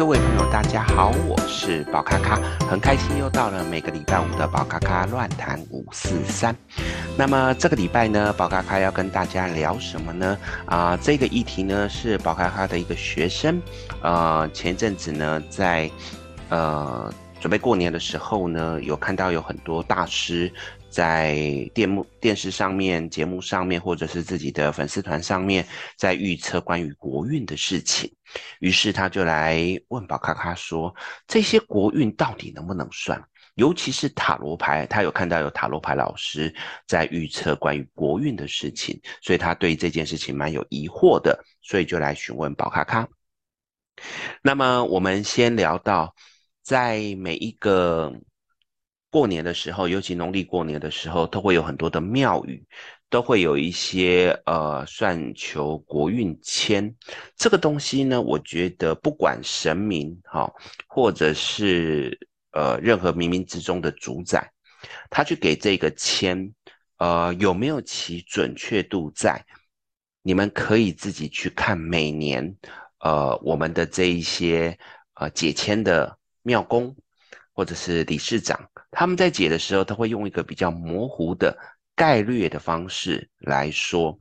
各位朋友，大家好，我是宝咖咖，很开心又到了每个礼拜五的宝咖咖乱谈五四三。那么这个礼拜呢，宝咖咖要跟大家聊什么呢？啊、这个议题呢是宝咖咖的一个学生，呃，前阵子呢在呃准备过年的时候呢，有看到有很多大师。在电幕、电视上面、节目上面，或者是自己的粉丝团上面，在预测关于国运的事情，于是他就来问宝咖咖说：“这些国运到底能不能算？尤其是塔罗牌，他有看到有塔罗牌老师在预测关于国运的事情，所以他对这件事情蛮有疑惑的，所以就来询问宝咖咖。那么我们先聊到，在每一个。过年的时候，尤其农历过年的时候，都会有很多的庙宇，都会有一些呃算求国运签。这个东西呢，我觉得不管神明哈、哦，或者是呃任何冥冥之中的主宰，他去给这个签，呃有没有其准确度在？你们可以自己去看每年呃我们的这一些呃解签的庙公。或者是理事长，他们在解的时候，他会用一个比较模糊的概略的方式来说，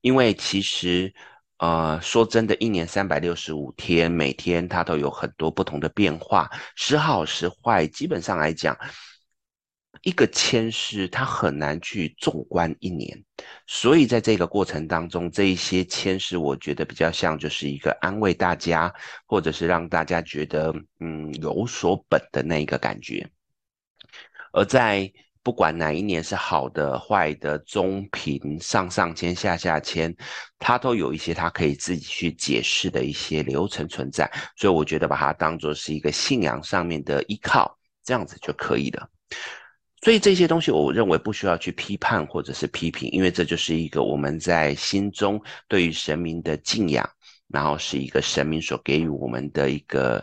因为其实，呃，说真的，一年三百六十五天，每天它都有很多不同的变化，时好时坏，基本上来讲。一个签诗，他很难去纵观一年，所以在这个过程当中，这一些签诗，我觉得比较像就是一个安慰大家，或者是让大家觉得嗯有所本的那一个感觉。而在不管哪一年是好的、坏的、中平、上上签、下下签，它都有一些它可以自己去解释的一些流程存在，所以我觉得把它当做是一个信仰上面的依靠，这样子就可以了。所以这些东西，我认为不需要去批判或者是批评，因为这就是一个我们在心中对于神明的敬仰，然后是一个神明所给予我们的一个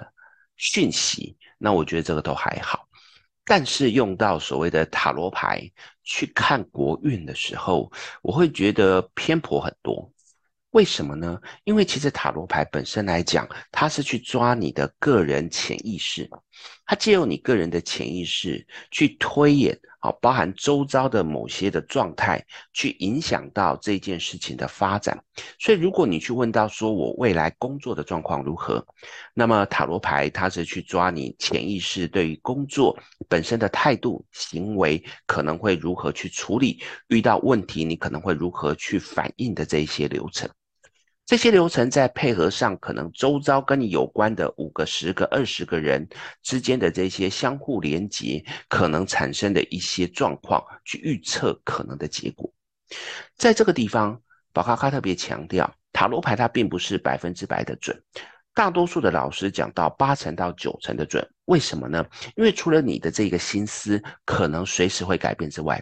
讯息。那我觉得这个都还好，但是用到所谓的塔罗牌去看国运的时候，我会觉得偏颇很多。为什么呢？因为其实塔罗牌本身来讲，它是去抓你的个人潜意识，它借由你个人的潜意识去推演，好，包含周遭的某些的状态，去影响到这件事情的发展。所以，如果你去问到说我未来工作的状况如何，那么塔罗牌它是去抓你潜意识对于工作本身的态度、行为可能会如何去处理，遇到问题你可能会如何去反应的这一些流程。这些流程再配合上可能周遭跟你有关的五个、十个、二十个人之间的这些相互连接，可能产生的一些状况，去预测可能的结果。在这个地方，宝咖咖特别强调，塔罗牌它并不是百分之百的准，大多数的老师讲到八成到九成的准。为什么呢？因为除了你的这个心思可能随时会改变之外。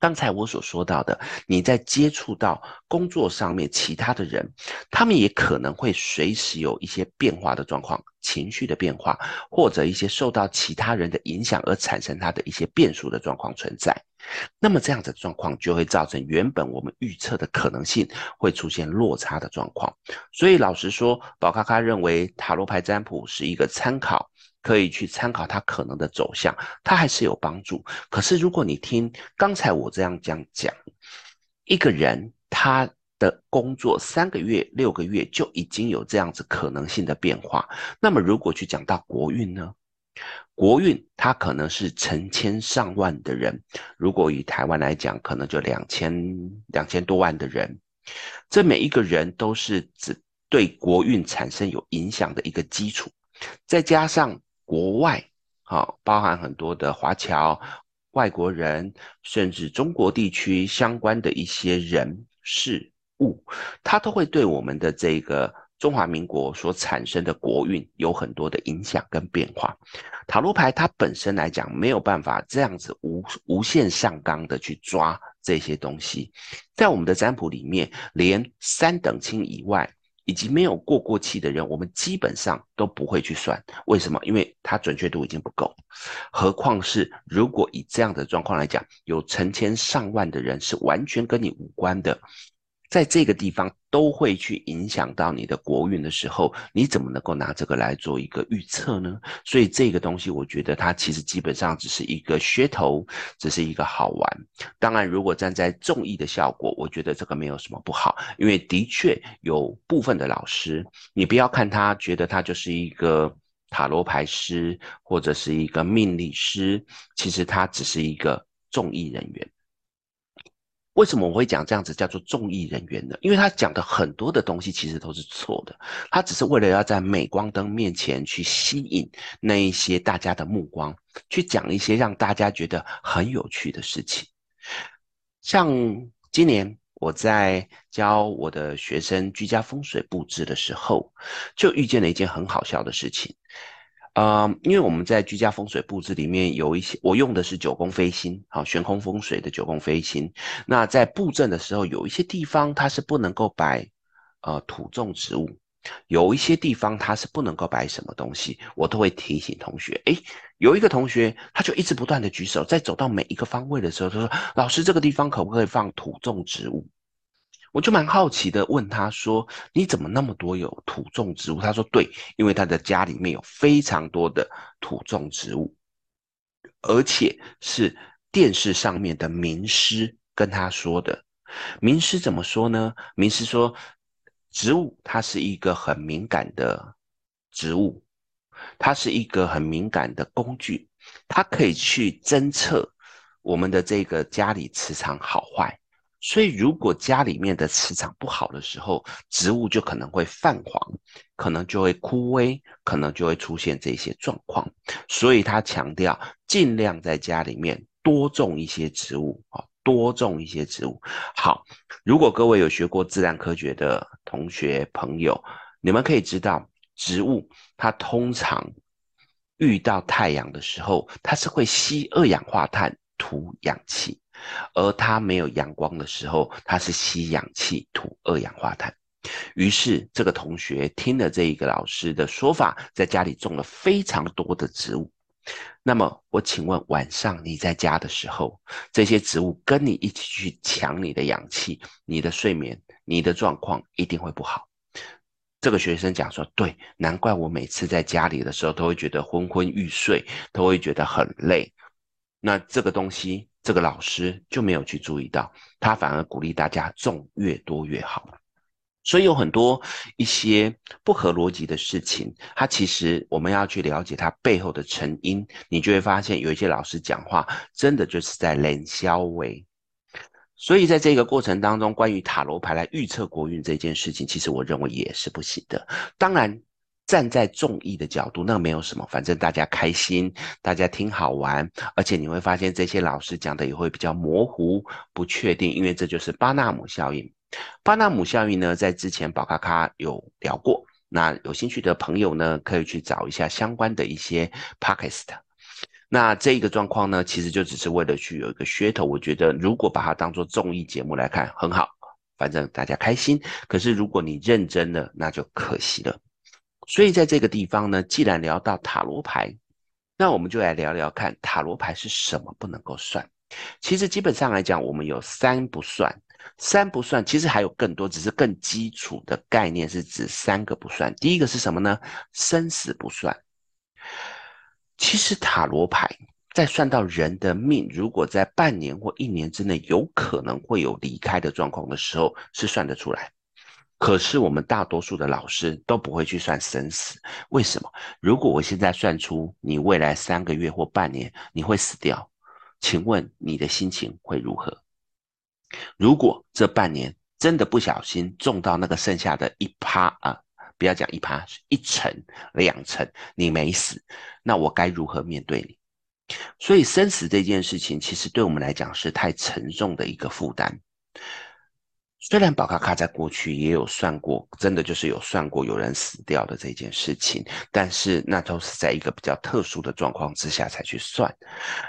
刚才我所说到的，你在接触到工作上面其他的人，他们也可能会随时有一些变化的状况，情绪的变化，或者一些受到其他人的影响而产生他的一些变数的状况存在。那么这样子的状况就会造成原本我们预测的可能性会出现落差的状况。所以老实说，宝咖咖认为塔罗牌占卜是一个参考。可以去参考它可能的走向，它还是有帮助。可是如果你听刚才我这样讲讲，一个人他的工作三个月、六个月就已经有这样子可能性的变化，那么如果去讲到国运呢？国运它可能是成千上万的人，如果以台湾来讲，可能就两千两千多万的人，这每一个人都是指对国运产生有影响的一个基础，再加上。国外，好，包含很多的华侨、外国人，甚至中国地区相关的一些人事物，它都会对我们的这个中华民国所产生的国运有很多的影响跟变化。塔罗牌它本身来讲没有办法这样子无无限上纲的去抓这些东西，在我们的占卜里面，连三等亲以外。以及没有过过气的人，我们基本上都不会去算。为什么？因为它准确度已经不够。何况是如果以这样的状况来讲，有成千上万的人是完全跟你无关的，在这个地方都会去影响到你的国运的时候，你怎么能够拿这个来做一个预测呢？所以这个东西，我觉得它其实基本上只是一个噱头，只是一个好玩。当然，如果站在众议的效果，我觉得这个没有什么不好，因为的确有部分的老师，你不要看他觉得他就是一个塔罗牌师或者是一个命理师，其实他只是一个众议人员。为什么我会讲这样子叫做众议人员呢？因为他讲的很多的东西其实都是错的，他只是为了要在镁光灯面前去吸引那一些大家的目光，去讲一些让大家觉得很有趣的事情。像今年我在教我的学生居家风水布置的时候，就遇见了一件很好笑的事情。呃，因为我们在居家风水布置里面有一些，我用的是九宫飞星，好，悬空风水的九宫飞星。那在布阵的时候，有一些地方它是不能够摆呃土种植物，有一些地方它是不能够摆什么东西，我都会提醒同学。诶，有一个同学他就一直不断的举手，在走到每一个方位的时候，他说：“老师，这个地方可不可以放土种植物？”我就蛮好奇的问他说：“你怎么那么多有土种植物？”他说：“对，因为他的家里面有非常多的土种植物，而且是电视上面的名师跟他说的。名师怎么说呢？名师说，植物它是一个很敏感的植物，它是一个很敏感的工具，它可以去侦测我们的这个家里磁场好坏。”所以，如果家里面的磁场不好的时候，植物就可能会泛黄，可能就会枯萎，可能就会出现这些状况。所以他强调，尽量在家里面多种一些植物啊，多种一些植物。好，如果各位有学过自然科学的同学朋友，你们可以知道，植物它通常遇到太阳的时候，它是会吸二氧化碳，吐氧气。而它没有阳光的时候，它是吸氧气、吐二氧化碳。于是这个同学听了这一个老师的说法，在家里种了非常多的植物。那么我请问，晚上你在家的时候，这些植物跟你一起去抢你的氧气，你的睡眠、你的状况一定会不好。这个学生讲说：“对，难怪我每次在家里的时候都会觉得昏昏欲睡，都会觉得很累。那这个东西。”这个老师就没有去注意到，他反而鼓励大家种越多越好。所以有很多一些不合逻辑的事情，他其实我们要去了解它背后的成因，你就会发现有一些老师讲话真的就是在冷消微。所以在这个过程当中，关于塔罗牌来预测国运这件事情，其实我认为也是不行的。当然。站在众议的角度，那没有什么，反正大家开心，大家听好玩，而且你会发现这些老师讲的也会比较模糊、不确定，因为这就是巴纳姆效应。巴纳姆效应呢，在之前宝咖咖有聊过，那有兴趣的朋友呢，可以去找一下相关的一些 podcast。那这一个状况呢，其实就只是为了去有一个噱头。我觉得如果把它当做综艺节目来看，很好，反正大家开心。可是如果你认真了，那就可惜了。所以在这个地方呢，既然聊到塔罗牌，那我们就来聊聊看塔罗牌是什么不能够算。其实基本上来讲，我们有三不算，三不算，其实还有更多，只是更基础的概念是指三个不算。第一个是什么呢？生死不算。其实塔罗牌在算到人的命，如果在半年或一年之内有可能会有离开的状况的时候，是算得出来。可是我们大多数的老师都不会去算生死，为什么？如果我现在算出你未来三个月或半年你会死掉，请问你的心情会如何？如果这半年真的不小心中到那个剩下的一趴啊，不要讲一趴，是一成、两成，你没死，那我该如何面对你？所以生死这件事情，其实对我们来讲是太沉重的一个负担。虽然宝卡卡在过去也有算过，真的就是有算过有人死掉的这件事情，但是那都是在一个比较特殊的状况之下才去算。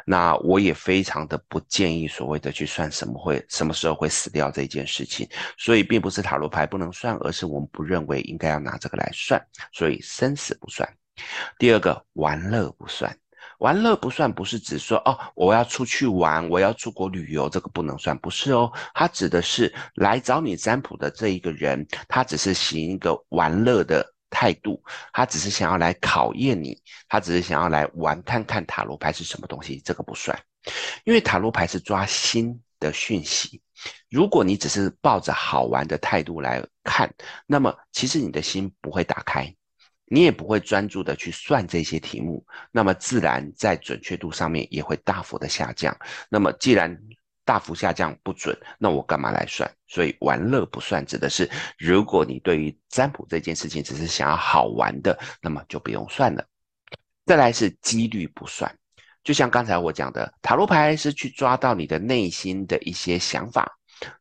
那我也非常的不建议所谓的去算什么会什么时候会死掉这件事情。所以并不是塔罗牌不能算，而是我们不认为应该要拿这个来算。所以生死不算。第二个玩乐不算，玩乐不算，不是指说哦，我要出去玩，我要出国旅游，这个不能算，不是哦。它指的是来找你占卜的这一个人，他只是行一个玩乐的态度，他只是想要来考验你，他只是想要来玩看看塔罗牌是什么东西，这个不算，因为塔罗牌是抓心的讯息。如果你只是抱着好玩的态度来看，那么其实你的心不会打开，你也不会专注的去算这些题目，那么自然在准确度上面也会大幅的下降。那么既然大幅下降不准，那我干嘛来算？所以玩乐不算，指的是如果你对于占卜这件事情只是想要好玩的，那么就不用算了。再来是几率不算。就像刚才我讲的，塔罗牌是去抓到你的内心的一些想法，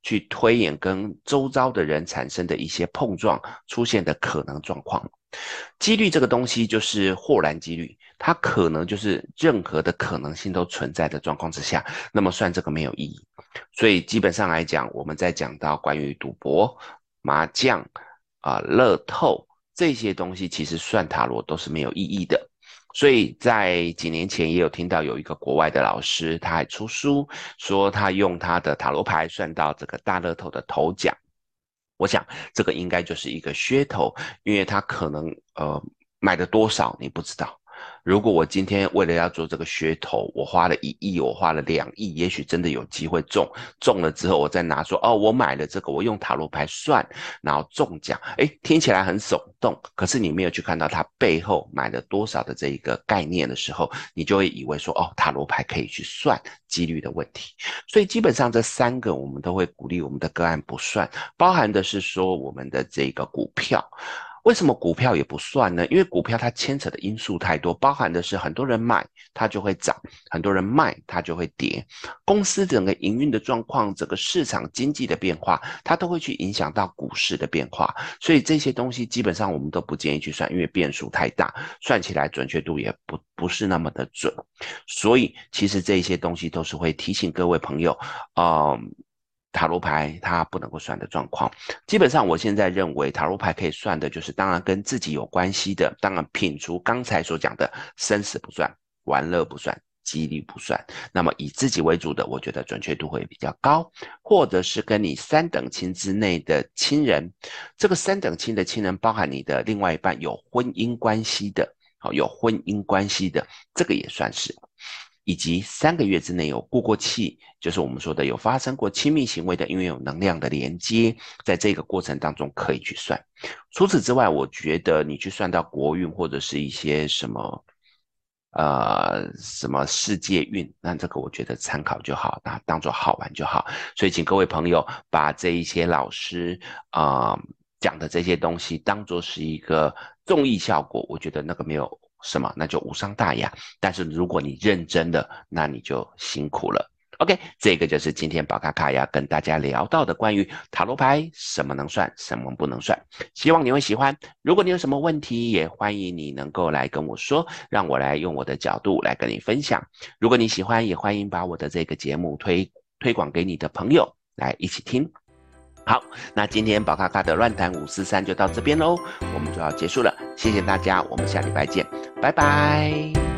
去推演跟周遭的人产生的一些碰撞出现的可能状况。几率这个东西就是或然几率，它可能就是任何的可能性都存在的状况之下，那么算这个没有意义。所以基本上来讲，我们在讲到关于赌博、麻将啊、乐透这些东西，其实算塔罗都是没有意义的。所以在几年前也有听到有一个国外的老师，他还出书说他用他的塔罗牌算到这个大乐透的头奖。我想这个应该就是一个噱头，因为他可能呃买的多少你不知道。如果我今天为了要做这个噱头，我花了一亿，我花了两亿，也许真的有机会中。中了之后，我再拿说哦，我买了这个，我用塔罗牌算，然后中奖。诶，听起来很耸动，可是你没有去看到它背后买了多少的这一个概念的时候，你就会以为说哦，塔罗牌可以去算几率的问题。所以基本上这三个我们都会鼓励我们的个案不算，包含的是说我们的这个股票。为什么股票也不算呢？因为股票它牵扯的因素太多，包含的是很多人买它就会涨，很多人卖它就会跌。公司整个营运的状况，整个市场经济的变化，它都会去影响到股市的变化。所以这些东西基本上我们都不建议去算，因为变数太大，算起来准确度也不不是那么的准。所以其实这些东西都是会提醒各位朋友，嗯。塔罗牌它不能够算的状况，基本上我现在认为塔罗牌可以算的，就是当然跟自己有关系的，当然品除刚才所讲的生死不算，玩乐不算，几率不算，那么以自己为主的，我觉得准确度会比较高，或者是跟你三等亲之内的亲人，这个三等亲的亲人包含你的另外一半有婚姻关系的，好，有婚姻关系的，这个也算是。以及三个月之内有过过气，就是我们说的有发生过亲密行为的，因为有能量的连接，在这个过程当中可以去算。除此之外，我觉得你去算到国运或者是一些什么，呃，什么世界运，那这个我觉得参考就好，那当做好玩就好。所以，请各位朋友把这一些老师啊、讲的这些东西当做是一个综艺效果，我觉得那个没有。什么？那就无伤大雅。但是如果你认真的，那你就辛苦了。OK，这个就是今天宝咖咖要跟大家聊到的关于塔罗牌什么能算，什么不能算。希望你会喜欢。如果你有什么问题，也欢迎你能够来跟我说，让我来用我的角度来跟你分享。如果你喜欢，也欢迎把我的这个节目推推广给你的朋友来一起听。好，那今天宝咖咖的乱谈五四三就到这边喽，我们就要结束了。谢谢大家，我们下礼拜见，拜拜。